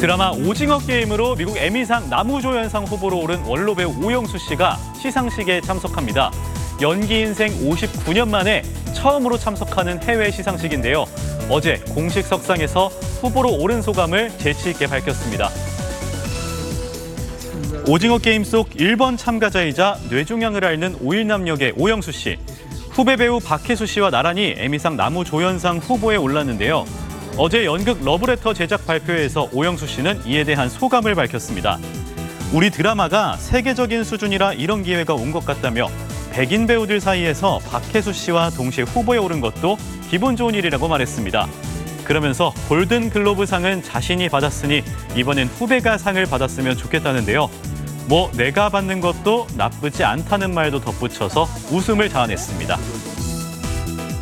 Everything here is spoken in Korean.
드라마 오징어 게임으로 미국 에미상 나무조연상 후보로 오른 원로 배우 오영수 씨가 시상식에 참석합니다. 연기 인생 59년 만에 처음으로 참석하는 해외 시상식인데요. 어제 공식 석상에서 후보로 오른 소감을 재치 있게 밝혔습니다. 오징어 게임 속 1번 참가자이자 뇌종양을 앓는 오일남 역의 오영수 씨. 후배 배우 박혜수 씨와 나란히 에미상 나무조연상 후보에 올랐는데요. 어제 연극 러브레터 제작 발표회에서 오영수 씨는 이에 대한 소감을 밝혔습니다. 우리 드라마가 세계적인 수준이라 이런 기회가 온 것 같다며 백인 배우들 사이에서 박혜수 씨와 동시에 후보에 오른 것도 기분 좋은 일이라고 말했습니다. 그러면서 골든 글로브 상은 자신이 받았으니 이번엔 후배가 상을 받았으면 좋겠다는데요. 뭐 내가 받는 것도 나쁘지 않다는 말도 덧붙여서 웃음을 자아냈습니다.